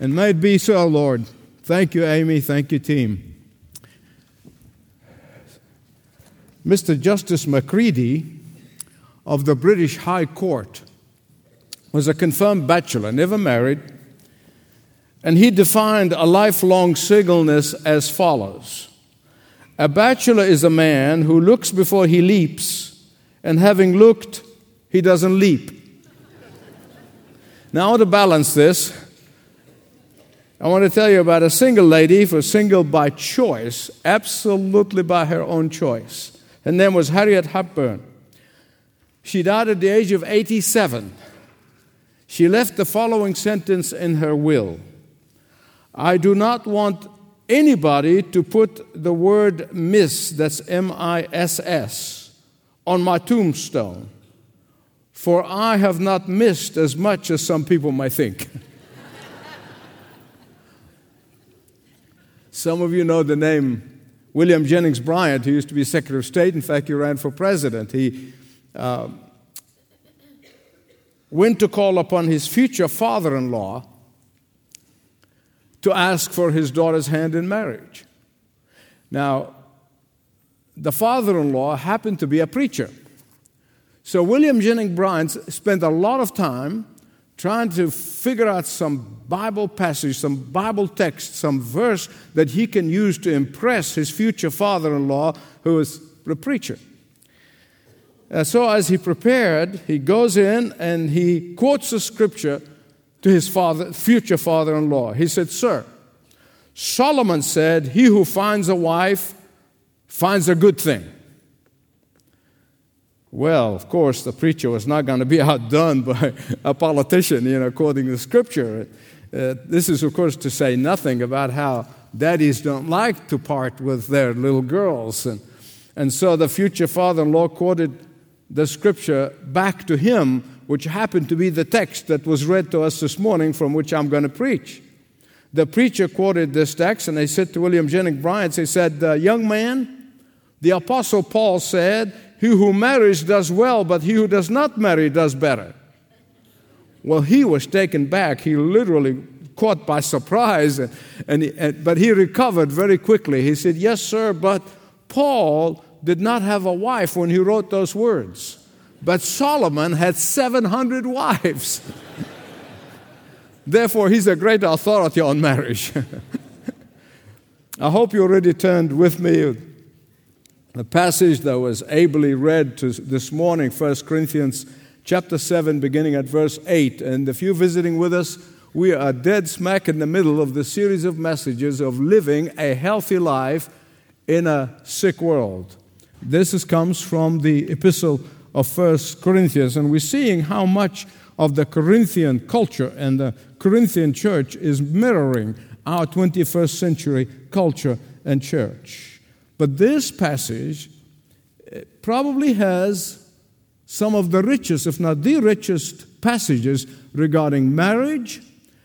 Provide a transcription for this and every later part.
And may it be so, Lord. Thank you, Amy. Thank you, team. Mr. Justice Macready of the British High Court was a confirmed bachelor, never married, and he defined a lifelong singleness as follows A bachelor is a man who looks before he leaps, and having looked, he doesn't leap. now, to balance this, I want to tell you about a single lady who was single by choice, absolutely by her own choice. Her name was Harriet Hepburn. She died at the age of 87. She left the following sentence in her will I do not want anybody to put the word miss, that's M I S S, on my tombstone, for I have not missed as much as some people might think. Some of you know the name William Jennings Bryan, who used to be Secretary of State. In fact, he ran for president. He uh, went to call upon his future father in law to ask for his daughter's hand in marriage. Now, the father in law happened to be a preacher. So, William Jennings Bryan spent a lot of time trying to figure out some Bible passage, some Bible text, some verse that he can use to impress his future father in law, who is a preacher. Uh, so, as he prepared, he goes in and he quotes the scripture to his father, future father in law. He said, Sir, Solomon said, He who finds a wife finds a good thing. Well, of course, the preacher was not going to be outdone by a politician, you know, according to the scripture. Uh, this is, of course, to say nothing about how daddies don't like to part with their little girls. And, and so the future father in law quoted the scripture back to him, which happened to be the text that was read to us this morning, from which I'm going to preach. The preacher quoted this text, and they said to William Jennings Bryan, he said, Young man, the Apostle Paul said, he who marries does well, but he who does not marry does better. Well, he was taken back. He literally caught by surprise, and, and, and, but he recovered very quickly. He said, Yes, sir, but Paul did not have a wife when he wrote those words. But Solomon had 700 wives. Therefore, he's a great authority on marriage. I hope you already turned with me the passage that was ably read to this morning, 1 Corinthians chapter 7, beginning at verse 8. And if you're visiting with us, we are dead smack in the middle of the series of messages of living a healthy life in a sick world. This is, comes from the epistle of 1 Corinthians, and we're seeing how much of the Corinthian culture and the Corinthian church is mirroring our 21st century culture and church. But this passage eh, probably has some of the richest, if not the richest, passages regarding marriage,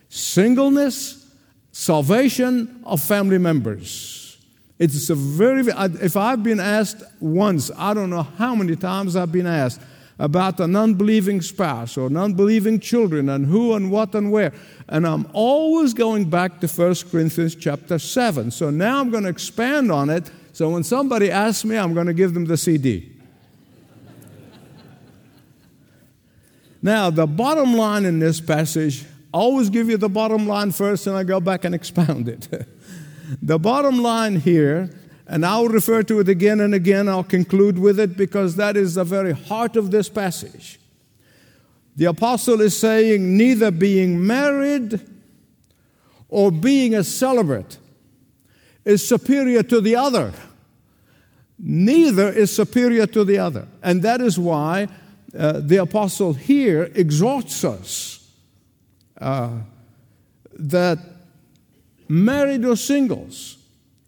singleness, salvation of family members. It's a very, if I've been asked once, I don't know how many times I've been asked about an unbelieving spouse or an unbelieving children and who and what and where. And I'm always going back to 1 Corinthians chapter 7. So now I'm going to expand on it so when somebody asks me, I'm going to give them the CD. now, the bottom line in this passage, I always give you the bottom line first and I go back and expound it. the bottom line here, and I'll refer to it again and again, I'll conclude with it because that is the very heart of this passage. The apostle is saying, neither being married or being a celibate is superior to the other. Neither is superior to the other. And that is why uh, the apostle here exhorts us uh, that married or singles,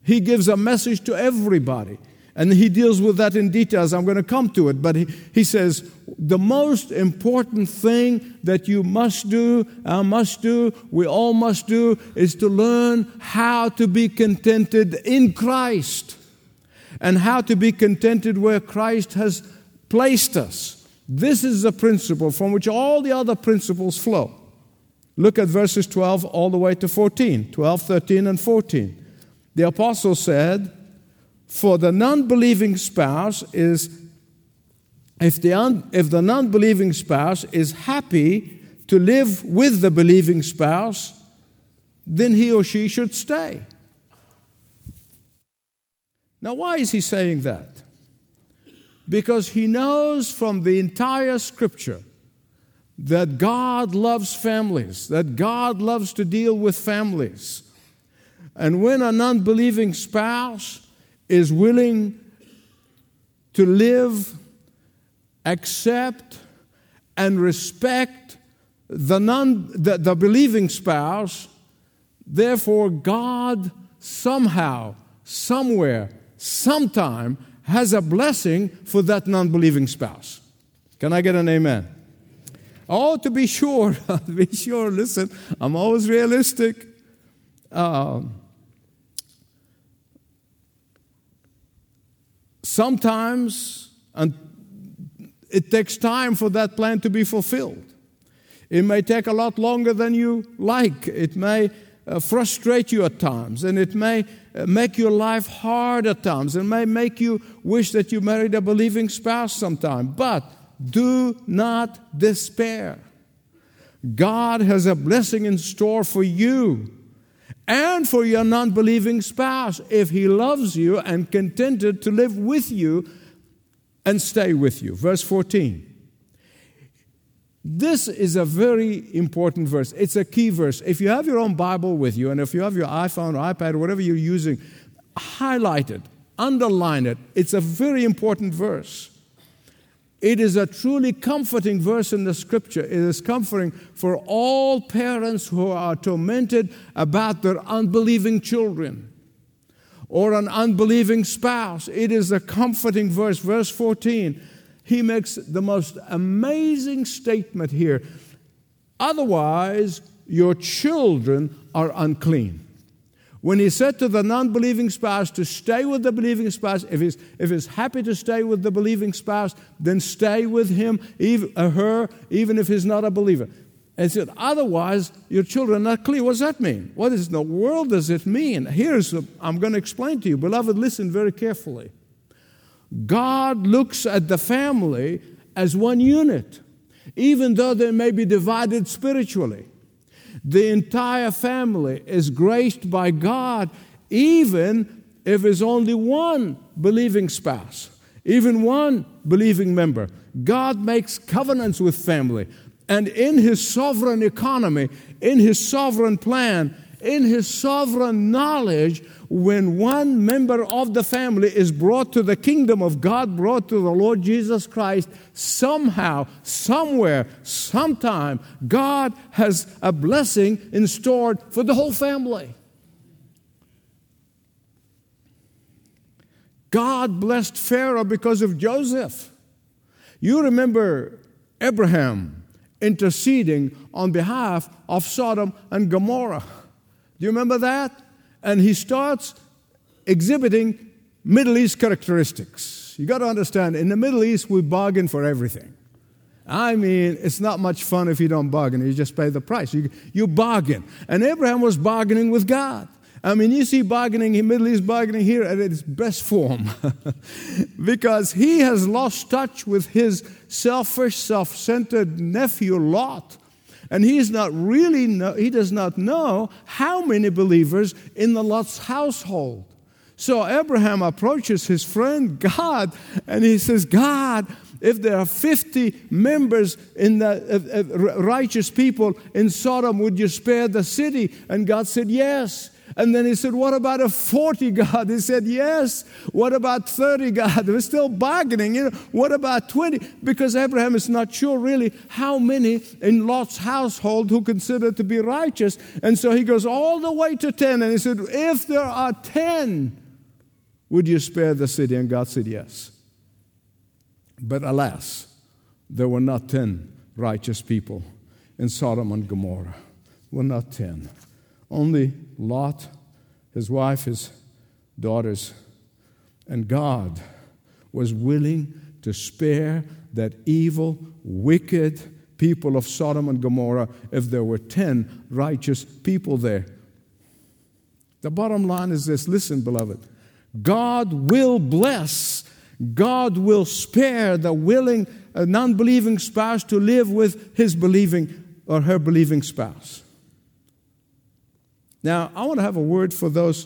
he gives a message to everybody. And he deals with that in details. I'm going to come to it. But he, he says the most important thing that you must do, I must do, we all must do, is to learn how to be contented in Christ and how to be contented where Christ has placed us. This is the principle from which all the other principles flow. Look at verses 12 all the way to 14, 12, 13, and 14. The apostle said, For the non believing spouse is, if the, un, if the non believing spouse is happy to live with the believing spouse, then he or she should stay. Now, why is he saying that? Because he knows from the entire scripture that God loves families, that God loves to deal with families. And when a non believing spouse is willing to live, accept, and respect the, non, the, the believing spouse, therefore, God somehow, somewhere, sometime has a blessing for that non believing spouse. Can I get an amen? Oh, to be sure, to be sure, listen, I'm always realistic. Sometimes and it takes time for that plan to be fulfilled. It may take a lot longer than you like. It may uh, frustrate you at times, and it may uh, make your life hard at times, and may make you wish that you married a believing spouse sometime. But do not despair. God has a blessing in store for you and for your non believing spouse if he loves you and contented to live with you and stay with you. Verse 14. This is a very important verse. It's a key verse. If you have your own Bible with you, and if you have your iPhone or iPad or whatever you're using, highlight it, underline it. It's a very important verse. It is a truly comforting verse in the scripture. It is comforting for all parents who are tormented about their unbelieving children or an unbelieving spouse. It is a comforting verse. Verse 14, he makes the most amazing statement here. Otherwise, your children are unclean when he said to the non believing spouse to stay with the believing spouse, if he's, if he's happy to stay with the believing spouse, then stay with him, even, uh, her, even if he's not a believer. And said, otherwise, your children are not clear. What does that mean? What in the world does it mean? Here's, I'm going to explain to you. Beloved, listen very carefully. God looks at the family as one unit, even though they may be divided spiritually. The entire family is graced by God, even if there's only one believing spouse, even one believing member. God makes covenants with family. And in His sovereign economy, in His sovereign plan, in His sovereign knowledge, when one member of the family is brought to the kingdom of God, brought to the Lord Jesus Christ, somehow, somewhere, sometime, God has a blessing in store for the whole family. God blessed Pharaoh because of Joseph. You remember Abraham interceding on behalf of Sodom and Gomorrah. Do you remember that? And he starts exhibiting Middle East characteristics. You got to understand, in the Middle East, we bargain for everything. I mean, it's not much fun if you don't bargain. You just pay the price. You, you bargain. And Abraham was bargaining with God. I mean, you see bargaining in Middle East bargaining here at its best form because he has lost touch with his selfish, self centered nephew Lot and he is not really know, he does not know how many believers in the Lot's household. So Abraham approaches his friend God and he says, God, if there are 50 members in the righteous people in Sodom, would you spare the city? And God said, Yes. And then he said, What about a 40 God? He said, Yes. What about 30 God? We're still bargaining. You know, what about 20? Because Abraham is not sure really how many in Lot's household who consider to be righteous. And so he goes all the way to 10. And he said, If there are 10, would you spare the city? And God said, Yes. But alas, there were not 10 righteous people in Sodom and Gomorrah. Were not 10. Only Lot, his wife, his daughters, and God was willing to spare that evil, wicked people of Sodom and Gomorrah if there were 10 righteous people there. The bottom line is this listen, beloved. God will bless, God will spare the willing, uh, non believing spouse to live with his believing or her believing spouse. Now, I want to have a word for those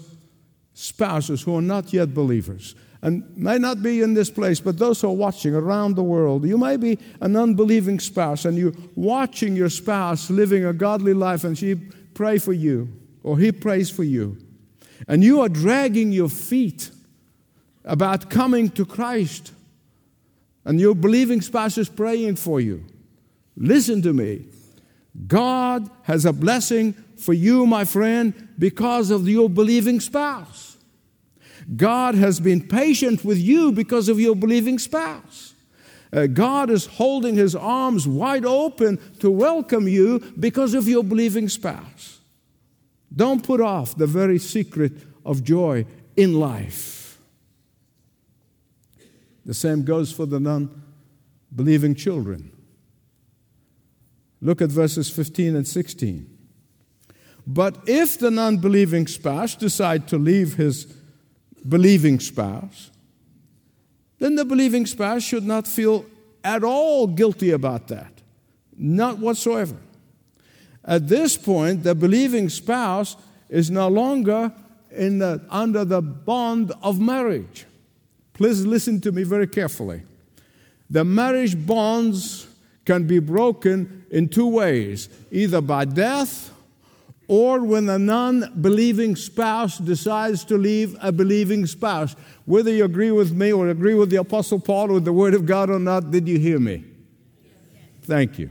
spouses who are not yet believers and may not be in this place, but those who are watching around the world. You may be an unbelieving spouse and you're watching your spouse living a godly life and she pray for you or he prays for you. And you are dragging your feet about coming to Christ. And your believing spouse is praying for you. Listen to me. God has a blessing for you, my friend, because of your believing spouse. God has been patient with you because of your believing spouse. Uh, God is holding his arms wide open to welcome you because of your believing spouse. Don't put off the very secret of joy in life. The same goes for the non believing children. Look at verses 15 and 16. But if the non believing spouse decide to leave his believing spouse, then the believing spouse should not feel at all guilty about that. Not whatsoever. At this point, the believing spouse is no longer in the, under the bond of marriage. Please listen to me very carefully. The marriage bonds can be broken in two ways either by death or when a non believing spouse decides to leave a believing spouse. Whether you agree with me or agree with the Apostle Paul or the Word of God or not, did you hear me? Thank you.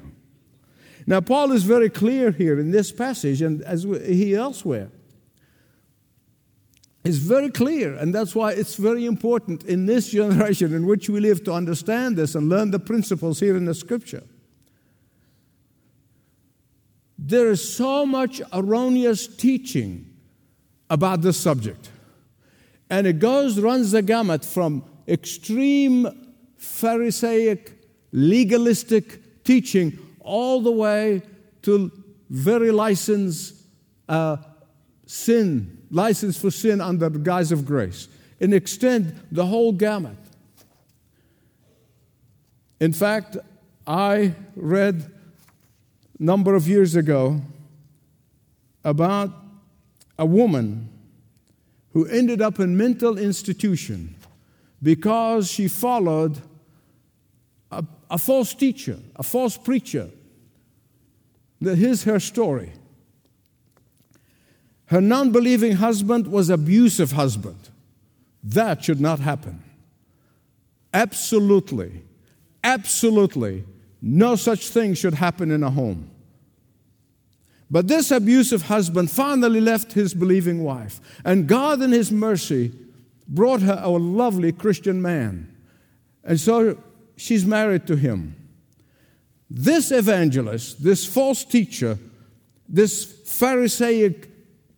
Now, Paul is very clear here in this passage and as he elsewhere. It's very clear, and that's why it's very important in this generation in which we live to understand this and learn the principles here in the scripture. There is so much erroneous teaching about this subject. And it goes, runs the gamut from extreme Pharisaic, legalistic teaching all the way to very licensed uh, sin, license for sin under the guise of grace, and extend the whole gamut. In fact, I read number of years ago about a woman who ended up in mental institution because she followed a, a false teacher, a false preacher. Here's her story. Her non believing husband was abusive husband. That should not happen. Absolutely, absolutely no such thing should happen in a home. But this abusive husband finally left his believing wife, and God, in His mercy, brought her a lovely Christian man. And so she's married to him. This evangelist, this false teacher, this Pharisaic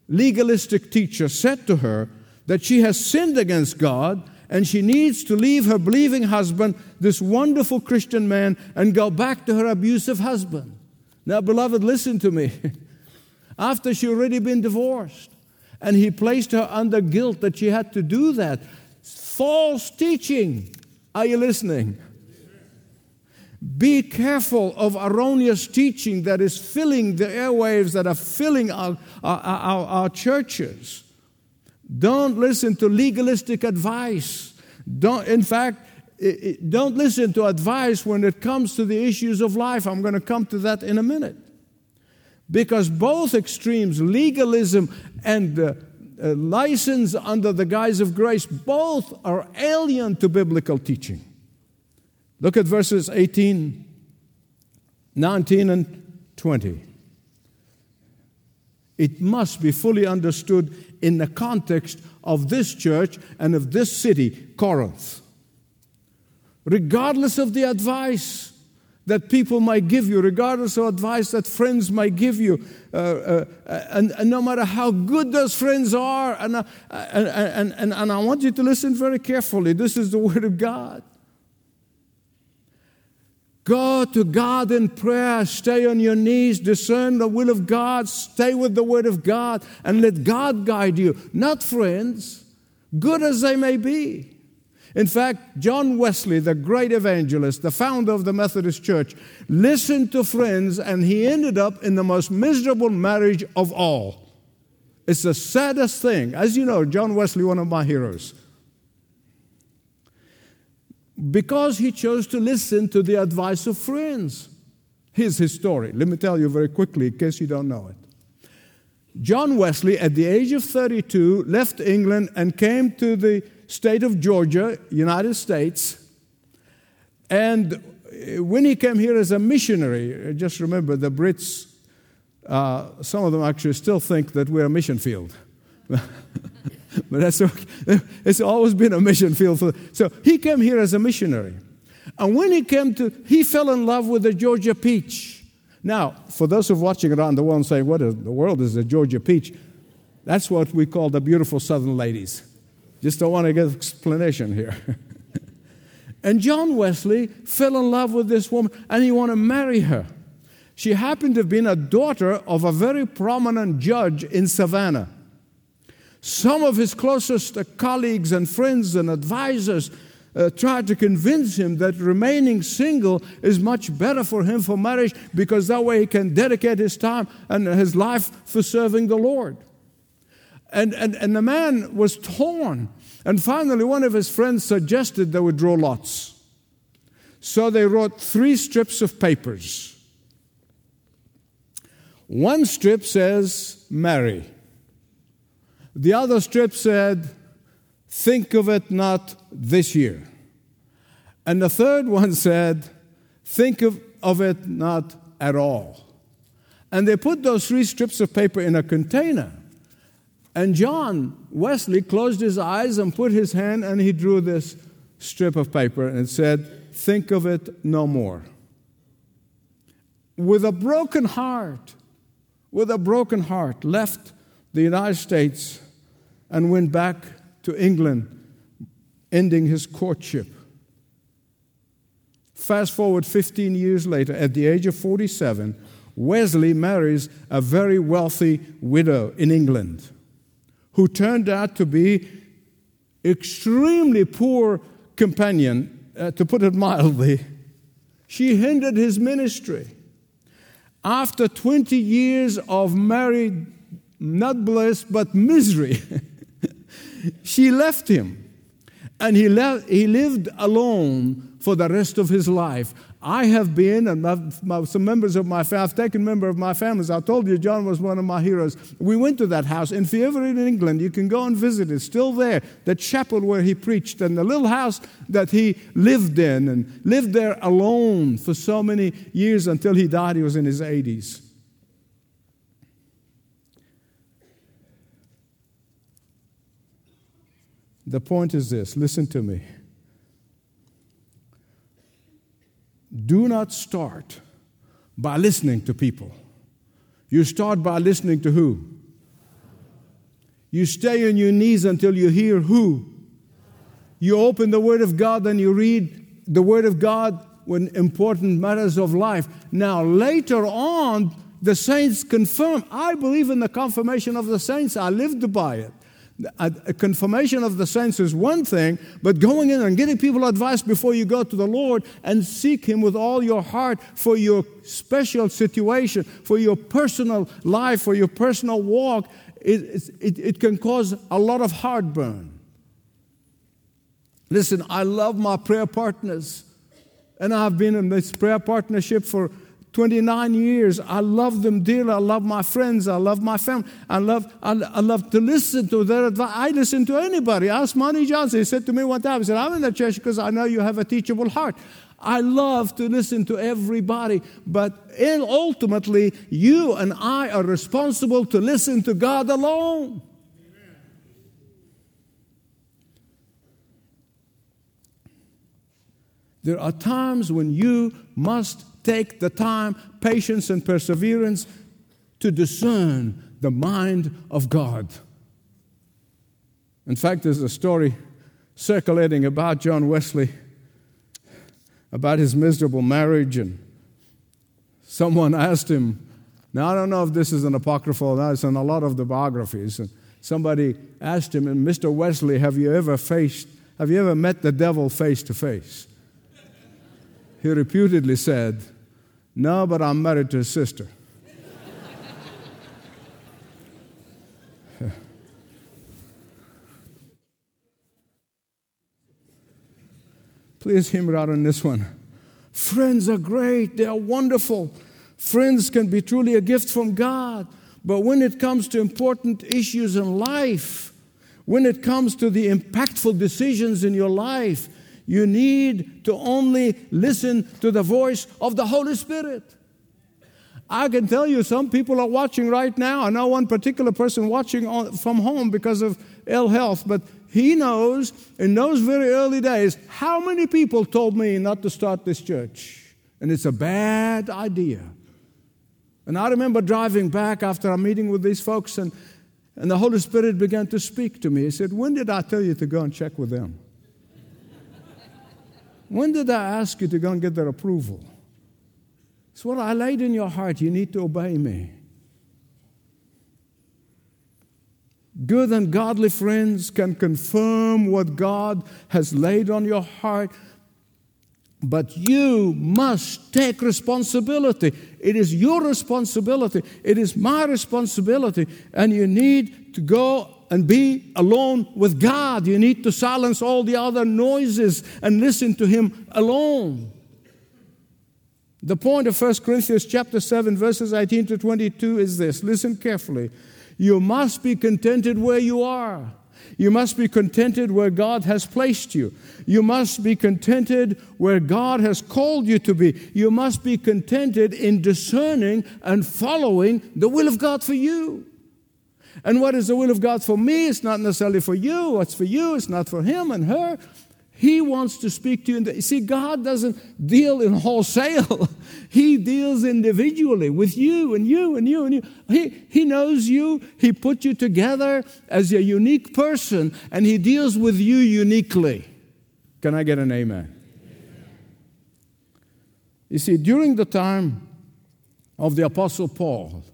legalistic teacher said to her that she has sinned against God and she needs to leave her believing husband, this wonderful Christian man, and go back to her abusive husband. Now, beloved, listen to me. After she already been divorced, and he placed her under guilt that she had to do that. False teaching. Are you listening? Be careful of erroneous teaching that is filling the airwaves, that are filling our, our, our, our churches. Don't listen to legalistic advice. Don't, in fact, don't listen to advice when it comes to the issues of life. I'm going to come to that in a minute. Because both extremes, legalism and uh, uh, license under the guise of grace, both are alien to biblical teaching. Look at verses 18, 19, and 20. It must be fully understood in the context of this church and of this city, Corinth. Regardless of the advice that people might give you, regardless of advice that friends might give you, uh, uh, and, and, no matter how good those friends are, and, uh, and, and, and, and I want you to listen very carefully. This is the Word of God. Go to God in prayer, stay on your knees, discern the will of God, stay with the Word of God, and let God guide you, not friends, good as they may be. In fact, John Wesley, the great evangelist, the founder of the Methodist Church, listened to friends and he ended up in the most miserable marriage of all. It's the saddest thing. As you know, John Wesley, one of my heroes, because he chose to listen to the advice of friends. Here's his story. Let me tell you very quickly in case you don't know it. John Wesley, at the age of 32, left England and came to the state of Georgia, United States. And when he came here as a missionary, just remember the Brits, uh, some of them actually still think that we're a mission field. but that's okay. It's always been a mission field. For, so he came here as a missionary. And when he came to, he fell in love with the Georgia peach. Now, for those who are watching around the world and saying, what in the world is a Georgia peach? That's what we call the beautiful southern ladies. Just don't want to get explanation here. and John Wesley fell in love with this woman and he wanted to marry her. She happened to have been a daughter of a very prominent judge in Savannah. Some of his closest colleagues and friends and advisors uh, tried to convince him that remaining single is much better for him for marriage because that way he can dedicate his time and his life for serving the Lord. And, and, and the man was torn. And finally, one of his friends suggested they would draw lots. So they wrote three strips of papers. One strip says, marry. The other strip said, Think of it not this year. And the third one said, Think of, of it not at all. And they put those three strips of paper in a container. And John Wesley closed his eyes and put his hand and he drew this strip of paper and said, Think of it no more. With a broken heart, with a broken heart, left the United States and went back to England, ending his courtship. Fast forward 15 years later, at the age of 47, Wesley marries a very wealthy widow in England who turned out to be extremely poor companion, uh, to put it mildly. She hindered his ministry. After 20 years of married not bliss, but misery. she left him. And he, left, he lived alone for the rest of his life. I have been, and my, my, some members of my family, I've taken member of my family. I told you, John was one of my heroes. We went to that house. And if you're ever in England, you can go and visit. It's still there. The chapel where he preached, and the little house that he lived in, and lived there alone for so many years until he died. He was in his 80s. The point is this listen to me. Do not start by listening to people. You start by listening to who? You stay on your knees until you hear who? You open the Word of God and you read the Word of God when important matters of life. Now, later on, the saints confirm. I believe in the confirmation of the saints. I lived by it a, confirmation of the saints is one thing, but going in and getting people advice before you go to the Lord and seek Him with all your heart for your special situation, for your personal life, for your personal walk, it, it, it can cause a lot of heartburn. Listen, I love my prayer partners, and I've been in this prayer partnership for 29 years. I love them dearly. I love my friends. I love my family. I love, I, I love to listen to their advice. I listen to anybody. Ask Monty Johnson. He said to me one time, he said, I'm in the church because I know you have a teachable heart. I love to listen to everybody, but ultimately, you and I are responsible to listen to God alone. There are times when you must take the time, patience, and perseverance to discern the mind of God. In fact, there's a story circulating about John Wesley about his miserable marriage, and someone asked him, now I don't know if this is an apocryphal, that's in a lot of the biographies. And somebody asked him, and Mr. Wesley, have you ever faced, have you ever met the devil face to face? He reputedly said, No, but I'm married to his sister. Please me out on this one. Friends are great, they are wonderful. Friends can be truly a gift from God. But when it comes to important issues in life, when it comes to the impactful decisions in your life, you need to only listen to the voice of the Holy Spirit. I can tell you, some people are watching right now. I know one particular person watching on, from home because of ill health, but he knows in those very early days how many people told me not to start this church. And it's a bad idea. And I remember driving back after a meeting with these folks, and, and the Holy Spirit began to speak to me. He said, When did I tell you to go and check with them? When did I ask you to go and get their approval? It's what I laid in your heart. You need to obey me. Good and godly friends can confirm what God has laid on your heart, but you must take responsibility. It is your responsibility, it is my responsibility, and you need to go and be alone with God. You need to silence all the other noises and listen to Him alone. The point of 1 Corinthians chapter 7 verses 18 to 22 is this. Listen carefully. You must be contented where you are. You must be contented where God has placed you. You must be contented where God has called you to be. You must be contented in discerning and following the will of God for you. And what is the will of God for me? It's not necessarily for you. What's for you? It's not for him and her. He wants to speak to you. The, see, God doesn't deal in wholesale. he deals individually with you and you and you and you. He, he knows you. He put you together as a unique person, and He deals with you uniquely. Can I get an amen? You see, during the time of the Apostle Paul,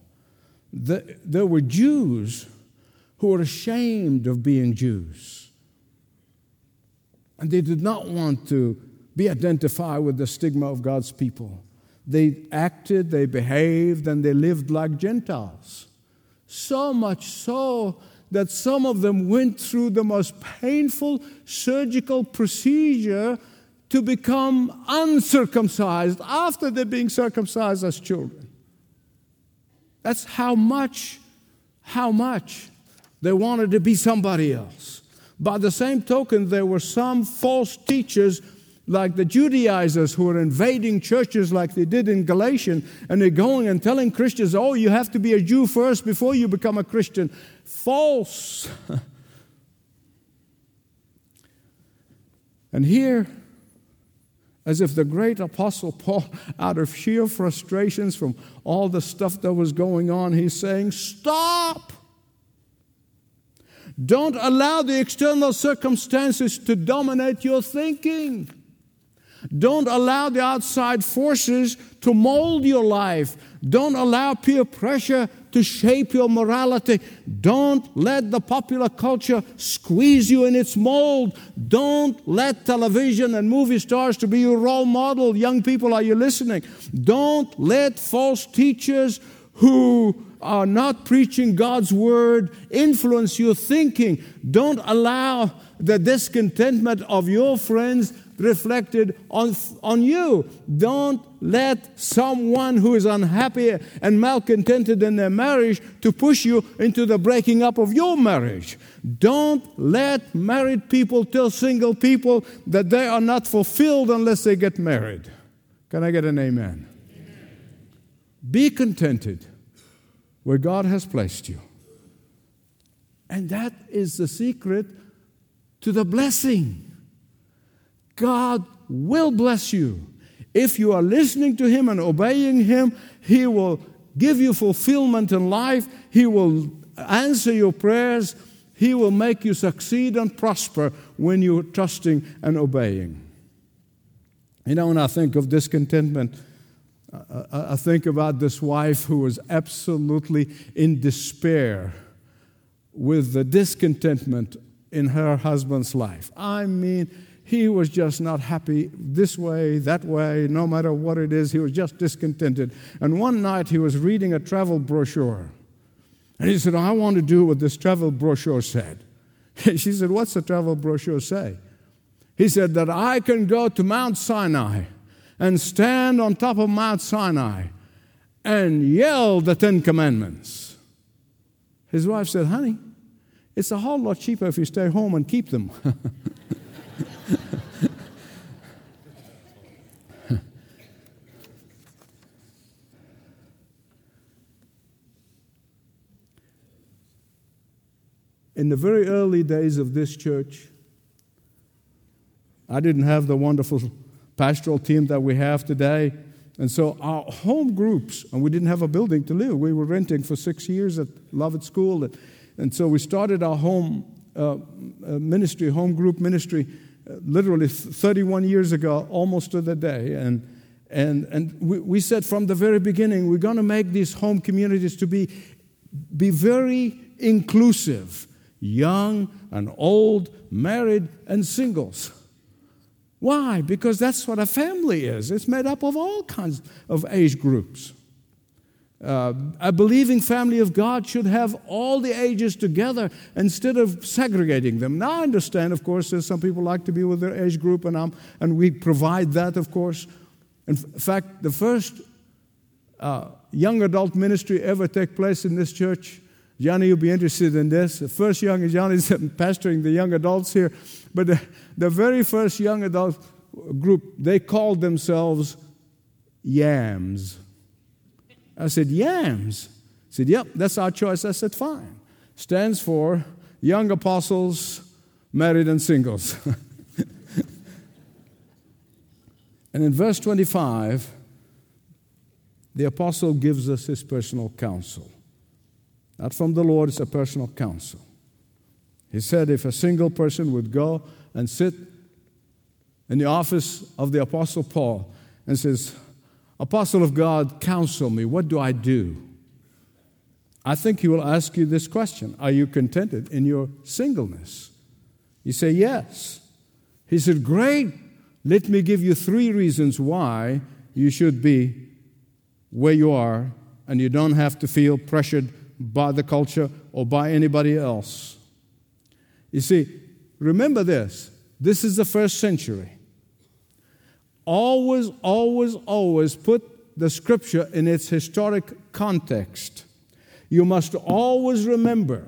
the, there were Jews who were ashamed of being Jews. And they did not want to be identified with the stigma of God's people. They acted, they behaved, and they lived like Gentiles. So much so that some of them went through the most painful surgical procedure to become uncircumcised after they're being circumcised as children. That's how much, how much they wanted to be somebody else. By the same token, there were some false teachers like the Judaizers who were invading churches like they did in Galatian, and they're going and telling Christians, oh, you have to be a Jew first before you become a Christian. False. and here, as if the great apostle Paul, out of sheer frustrations from all the stuff that was going on, he's saying, Stop! Don't allow the external circumstances to dominate your thinking. Don't allow the outside forces to mold your life. Don't allow peer pressure to shape your morality. Don't let the popular culture squeeze you in its mold. Don't let television and movie stars to be your role model. Young people, are you listening? Don't let false teachers who are not preaching God's word influence your thinking. Don't allow the discontentment of your friends reflected on, on you. Don't let someone who is unhappy and malcontented in their marriage to push you into the breaking up of your marriage. Don't let married people tell single people that they are not fulfilled unless they get married. Can I get an amen? amen. Be contented where God has placed you. And that is the secret to the blessing. God will bless you. If you are listening to Him and obeying Him, He will give you fulfillment in life. He will answer your prayers. He will make you succeed and prosper when you're trusting and obeying. You know, when I think of discontentment, I think about this wife who was absolutely in despair with the discontentment in her husband's life. I mean, he was just not happy this way, that way, no matter what it is, he was just discontented. And one night he was reading a travel brochure. And he said, I want to do what this travel brochure said. she said, What's the travel brochure say? He said, That I can go to Mount Sinai and stand on top of Mount Sinai and yell the Ten Commandments. His wife said, Honey, it's a whole lot cheaper if you stay home and keep them. In the very early days of this church, I didn't have the wonderful pastoral team that we have today. And so our home groups, and we didn't have a building to live. We were renting for six years at Lovett School. And so we started our home uh, uh ministry, home group ministry, literally 31 years ago, almost to the day. And, and, and we, we said from the very beginning, we're going to make these home communities to be, be very inclusive, young and old, married and singles. Why? Because that's what a family is. It's made up of all kinds of age groups. Uh, a believing family of God should have all the ages together instead of segregating them. Now, I understand, of course, that some people like to be with their age group, and, I'm, and we provide that, of course. In fact, the first uh, young adult ministry ever take place in this church. Johnny, you'll be interested in this. The first young Johnny's pastoring the young adults here. But the, the very first young adult group, they called themselves Yams. I said, Yams? I said, Yep, that's our choice. I said, Fine. Stands for Young Apostles, Married and Singles. and in verse 25, the apostle gives us his personal counsel. Not from the Lord, it's a personal counsel. He said if a single person would go and sit in the office of the Apostle Paul and says, Apostle of God, counsel me, what do I do? I think he will ask you this question Are you contented in your singleness? You say, Yes. He said, Great. Let me give you three reasons why you should be where you are and you don't have to feel pressured by the culture or by anybody else. You see, remember this this is the first century. Always, always, always put the scripture in its historic context. You must always remember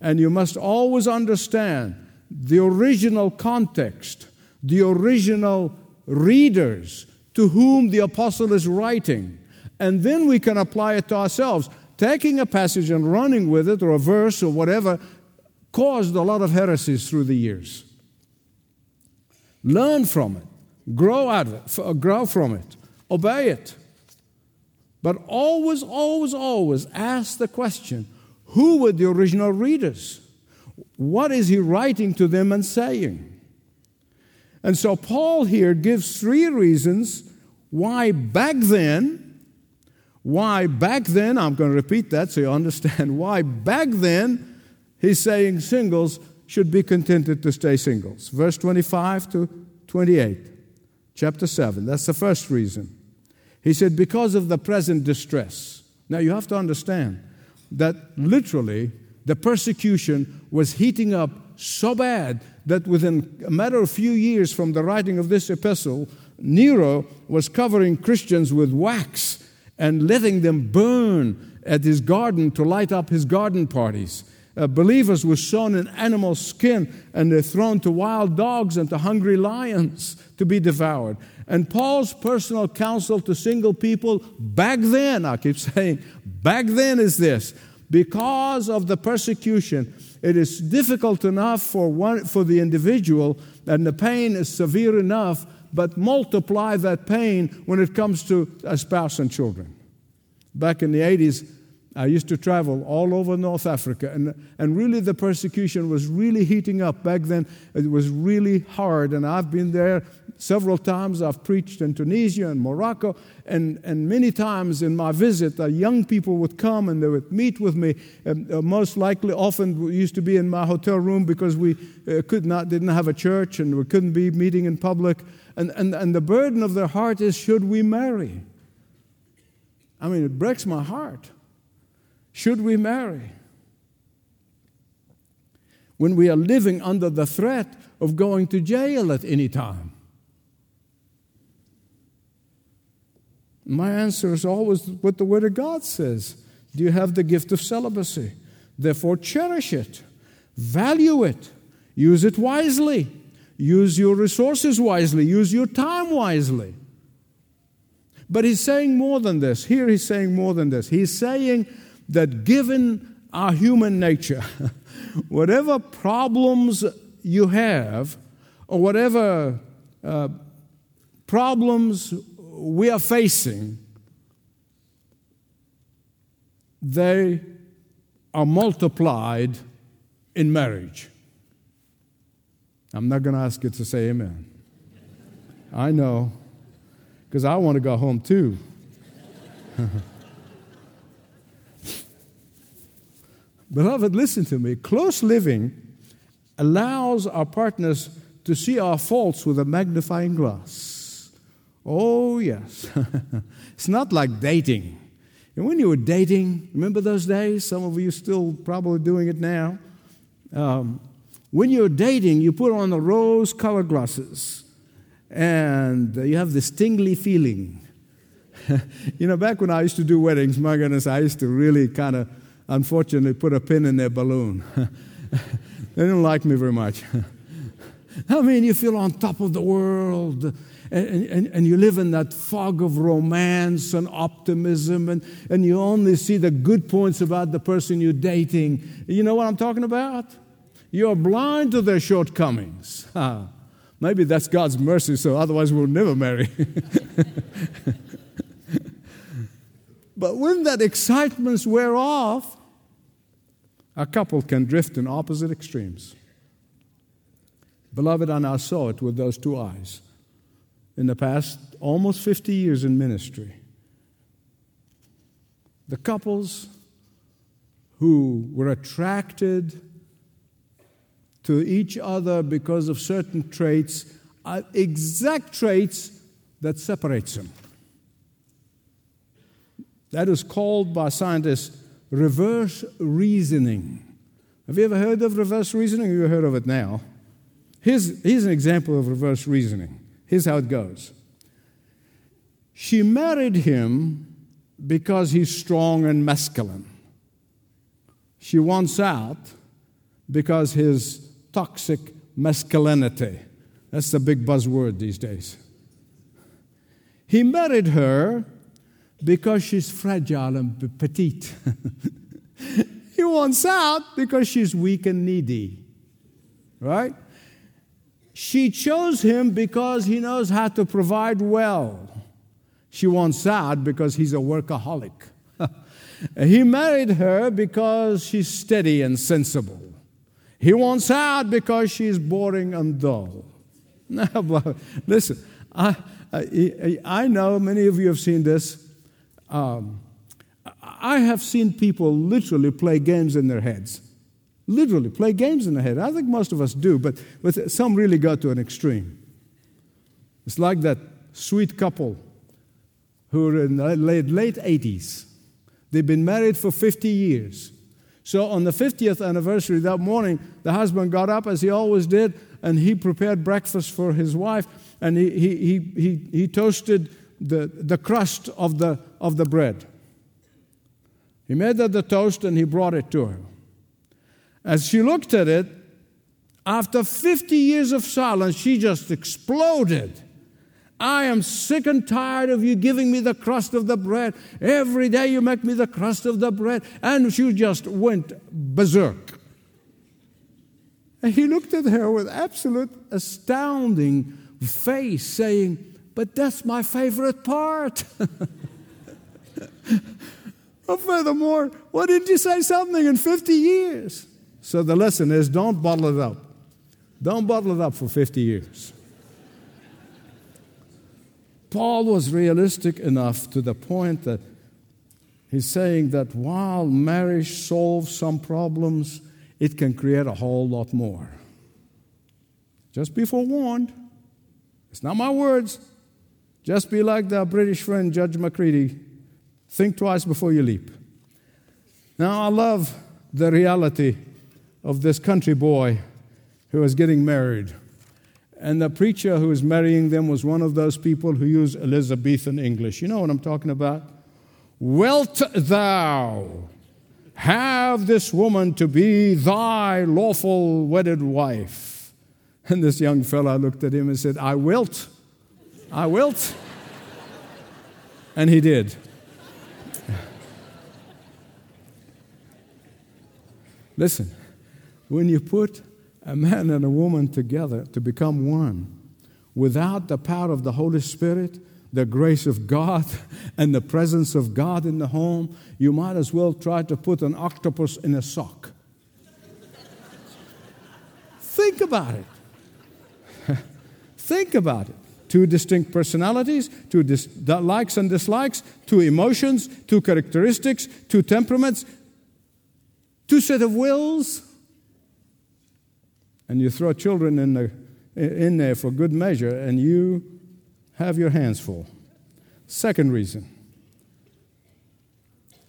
and you must always understand the original context, the original readers to whom the apostle is writing. And then we can apply it to ourselves. Taking a passage and running with it, or a verse, or whatever, caused a lot of heresies through the years. Learn from it, grow out of it, uh, grow from it, obey it. But always, always, always ask the question who were the original readers? What is he writing to them and saying? And so Paul here gives three reasons why back then, why back then, I'm going to repeat that so you understand why back then He's saying singles should be contented to stay singles. Verse 25 to 28, chapter 7. That's the first reason. He said, because of the present distress. Now you have to understand that literally the persecution was heating up so bad that within a matter of few years from the writing of this epistle, Nero was covering Christians with wax and letting them burn at his garden to light up his garden parties uh, believers were sewn in animal skin and they're thrown to wild dogs and to hungry lions to be devoured. And Paul's personal counsel to single people back then, I keep saying, back then is this because of the persecution, it is difficult enough for, one, for the individual, and the pain is severe enough, but multiply that pain when it comes to a spouse and children. Back in the 80s, I used to travel all over North Africa, and, and really the persecution was really heating up. Back then, it was really hard, and I've been there several times. I've preached in Tunisia and Morocco, and, and many times in my visit, uh, young people would come and they would meet with me. And, uh, most likely, often used to be in my hotel room because we uh, could not, didn't have a church and we couldn't be meeting in public. And, and, and the burden of their heart is should we marry? I mean, it breaks my heart. Should we marry? When we are living under the threat of going to jail at any time. My answer is always what the Word of God says. Do you have the gift of celibacy? Therefore, cherish it, value it, use it wisely, use your resources wisely, use your time wisely. But he's saying more than this. Here he's saying more than this. He's saying that given our human nature, whatever problems you have, or whatever uh, problems we are facing, they are multiplied in marriage. I'm not going to ask you to say amen. I know, because I want to go home too. Beloved, listen to me. Close living allows our partners to see our faults with a magnifying glass. Oh, yes. it's not like dating. And when you were dating, remember those days? Some of you still probably doing it now. Um, when you're dating, you put on the rose colored glasses and you have this tingly feeling. you know, back when I used to do weddings, my goodness, I used to really kind of unfortunately put a pin in their balloon. they didn't like me very much. I mean, you feel on top of the world. And, and, and, you live in that fog of romance and optimism, and, and you only see the good points about the person you're dating. You know what I'm talking about? You're blind to their shortcomings. Ah, maybe that's God's mercy, so otherwise we'll never marry. but when that excitement's wear off, a couple can drift in opposite extremes. Beloved, and I saw it with those two eyes in the past almost 50 years in ministry. The couples who were attracted to each other because of certain traits are exact traits that separates them. That is called by scientists reverse reasoning. Have you ever heard of reverse reasoning? You've heard of it now. Here's, here's an example of reverse reasoning. Here's how it goes She married him because he's strong and masculine. She wants out because his toxic masculinity. That's the big buzzword these days. He married her because she's fragile and petite. he wants out because she's weak and needy. Right? She chose him because he knows how to provide well. She wants out because he's a workaholic. he married her because she's steady and sensible. He wants out because she's boring and dull. Listen, I, I, I know many of you have seen this. Um, I have seen people literally play games in their heads. Literally play games in their head. I think most of us do, but, but some really go to an extreme. It's like that sweet couple who are in the late, late 80s. They've been married for 50 years. So on the 50th anniversary that morning, the husband got up as he always did, and he prepared breakfast for his wife, and he, he, he, he, he toasted the, the crust of the, of the bread. He made her the toast and he brought it to her. As she looked at it, after 50 years of silence, she just exploded. I am sick and tired of you giving me the crust of the bread. Every day you make me the crust of the bread. And she just went berserk. And he looked at her with absolute astounding face, saying, But that's my favorite part. Furthermore, why didn't you say something in 50 years? So the lesson is don't bottle it up. Don't bottle it up for 50 years. Paul was realistic enough to the point that he's saying that while marriage solves some problems, it can create a whole lot more. Just be forewarned. It's not my words. Just be like the British friend Judge McCready. Think twice before you leap. Now, I love the reality of this country boy who is getting married. And the preacher who was marrying them was one of those people who use Elizabethan English. You know what I'm talking about? Wilt thou have this woman to be thy lawful wedded wife? And this young fellow looked at him and said, I wilt. I wilt. and he did. Listen, when you put a man and a woman together to become one without the power of the Holy Spirit, the grace of God, and the presence of God in the home, you might as well try to put an octopus in a sock. Think about it. Think about it. Two distinct personalities, two dis- likes and dislikes, two emotions, two characteristics, two temperaments, two set of wills and you throw children in, the, in there for good measure, and you have your hands full. Second reason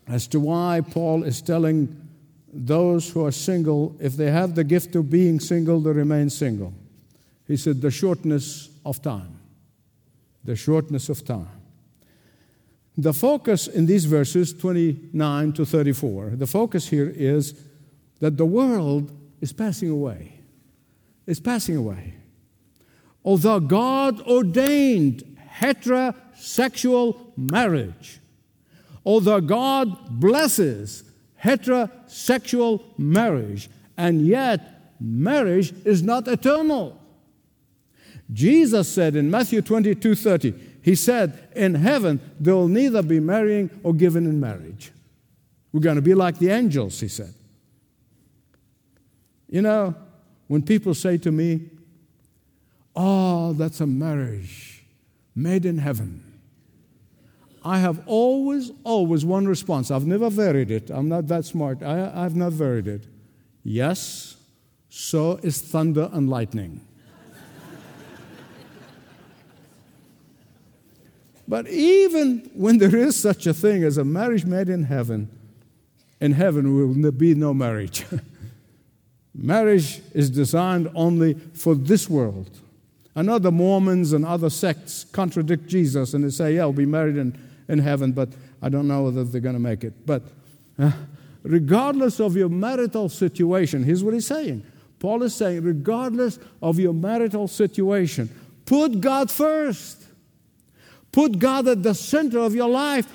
as to why Paul is telling those who are single, if they have the gift of being single, they remain single. He said, the shortness of time. The shortness of time. The focus in these verses, 29 to 34, the focus here is that the world is passing away is passing away. Although God ordained heterosexual marriage, although God blesses heterosexual marriage, and yet marriage is not eternal. Jesus said in Matthew 22 30, He said, In heaven, there will neither be marrying or given in marriage. We're going to be like the angels, He said. You know, when people say to me, Oh, that's a marriage made in heaven. I have always, always one response. I've never varied it. I'm not that smart. I, I've not varied it. Yes, so is thunder and lightning. But even when there is such a thing as a marriage made in heaven, in heaven will be no marriage. Marriage is designed only for this world. Know the Mormons and other sects contradict Jesus and they say, yeah, we'll be married in, in heaven, but I don't know whether they're going to make it. But uh, regardless of your marital situation, here's what he's saying. Paul is saying, regardless of your marital situation, put God first. Put God at the center of your life.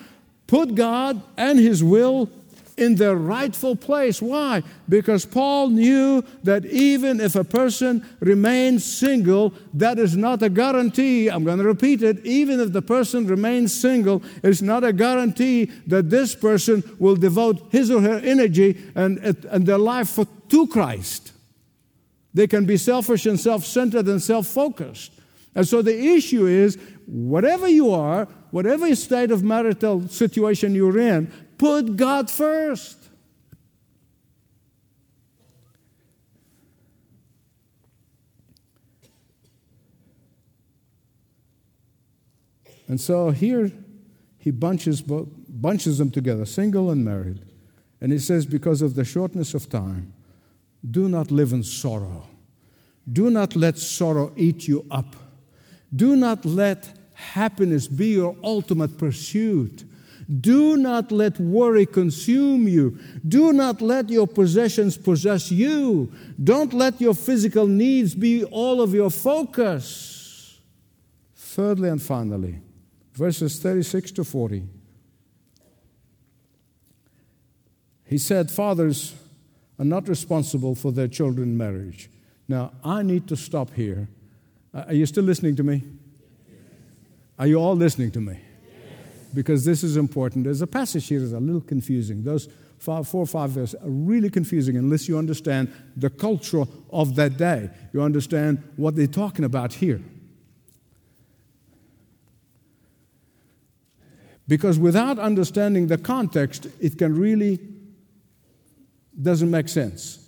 Put God and His will in their rightful place. Why? Because Paul knew that even if a person remains single, that is not a guarantee. I'm going to repeat it. Even if the person remains single, it's not a guarantee that this person will devote his or her energy and, and their life for, to Christ. They can be selfish and self centered and self focused. And so the issue is whatever you are, whatever state of marital situation you're in, Put God first. And so here he bunches, bunches them together, single and married. And he says, Because of the shortness of time, do not live in sorrow. Do not let sorrow eat you up. Do not let happiness be your ultimate pursuit. Do not let worry consume you. Do not let your possessions possess you. Don't let your physical needs be all of your focus. Thirdly and finally, verses 36 to 40. He said, Fathers are not responsible for their children's marriage. Now, I need to stop here. Uh, are you still listening to me? Are you all listening to me? because this is important. There's a passage here that's a little confusing. Those five, four or five verses are really confusing unless you understand the culture of that day. You understand what they're talking about here. Because without understanding the context, it can really doesn't make sense.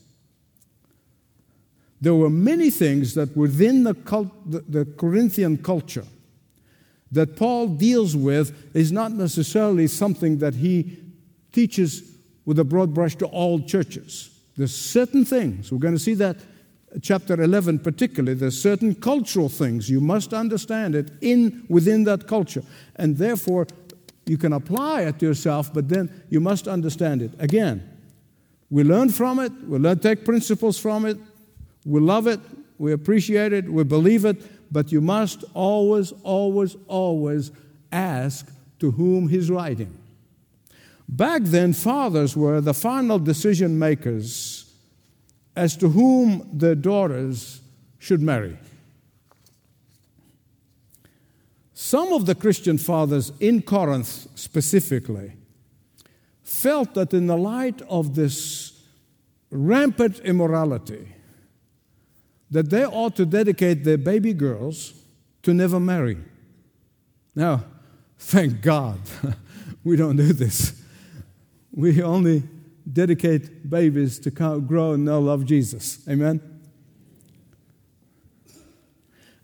There were many things that within the, cult, the, the Corinthian culture that Paul deals with is not necessarily something that he teaches with a broad brush to all churches. There's certain things, we're going to see that chapter 11 particularly, there's certain cultural things. You must understand it in within that culture. And therefore, you can apply it to yourself, but then you must understand it. Again, we learn from it, we learn take principles from it, we love it, we appreciate it, we believe it, but you must always, always, always ask to whom he's writing. Back then, fathers were the final decision makers as to whom their daughters should marry. Some of the Christian fathers in Corinth specifically felt that in the light of this rampant immorality, that they ought to dedicate their baby girls to never marry. Now, thank God we don't do this. We only dedicate babies to grow and know love Jesus. Amen?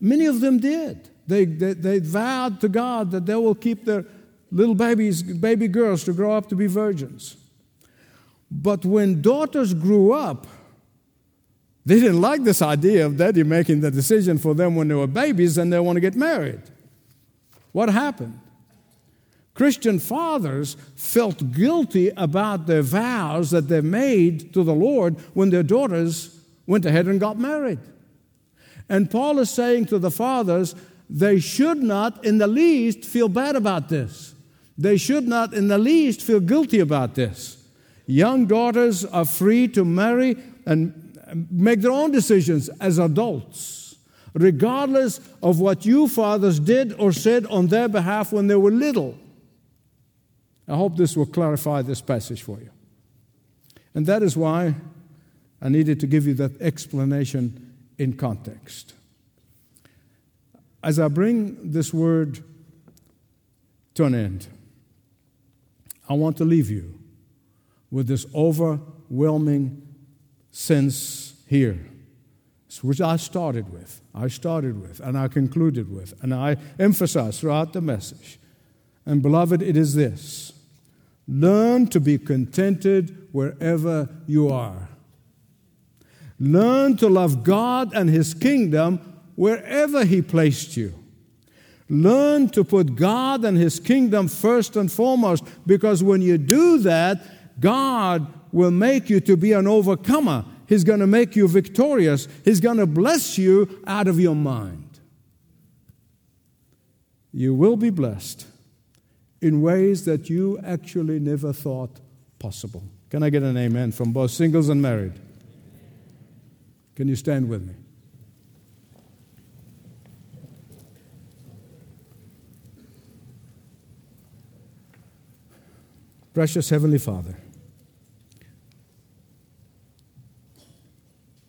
Many of them did. They, they, they vowed to God that they will keep their little babies, baby girls, to grow up to be virgins. But when daughters grew up, they didn't like this idea of daddy making the decision for them when they were babies and they want to get married. What happened? Christian fathers felt guilty about their vows that they made to the Lord when their daughters went ahead and got married. And Paul is saying to the fathers, they should not in the least feel bad about this. They should not in the least feel guilty about this. Young daughters are free to marry and make their own decisions as adults, regardless of what you fathers did or said on their behalf when they were little. I hope this will clarify this passage for you. And that is why I needed to give you that explanation in context. As I bring this word to an end, I want to leave you with this overwhelming sense here, which I started with. I started with, and I concluded with, and I emphasized throughout the message. And beloved, it is this learn to be contented wherever you are. Learn to love God and His kingdom wherever He placed you. Learn to put God and His kingdom first and foremost, because when you do that, God will make you to be an overcomer. He's going to make you victorious. He's going to bless you out of your mind. You will be blessed in ways that you actually never thought possible. Can I get an amen from both singles and married? Can you stand with me? Precious Heavenly Father,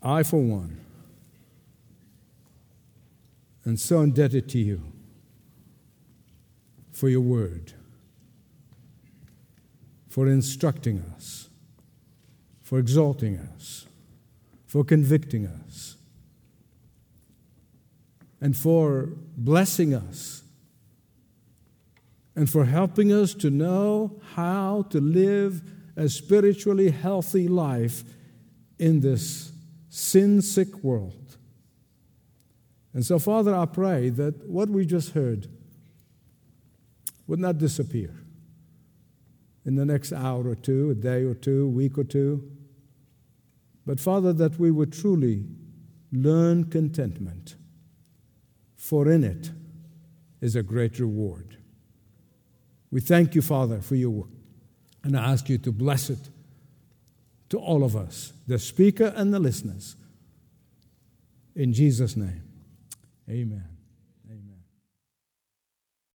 I, for one, am so indebted to you for your word, for instructing us, for exalting us, for convicting us, and for blessing us, and for helping us to know how to live a spiritually healthy life in this sin sick world. And so, Father, I pray that what we just heard would not disappear in the next hour or two, a day or two, week or two. But, Father, that we would truly learn contentment, for in it is a great reward. We thank you, Father, for your work, and I ask you to bless it to all of us, the speaker and the listeners. In Jesus' name, amen.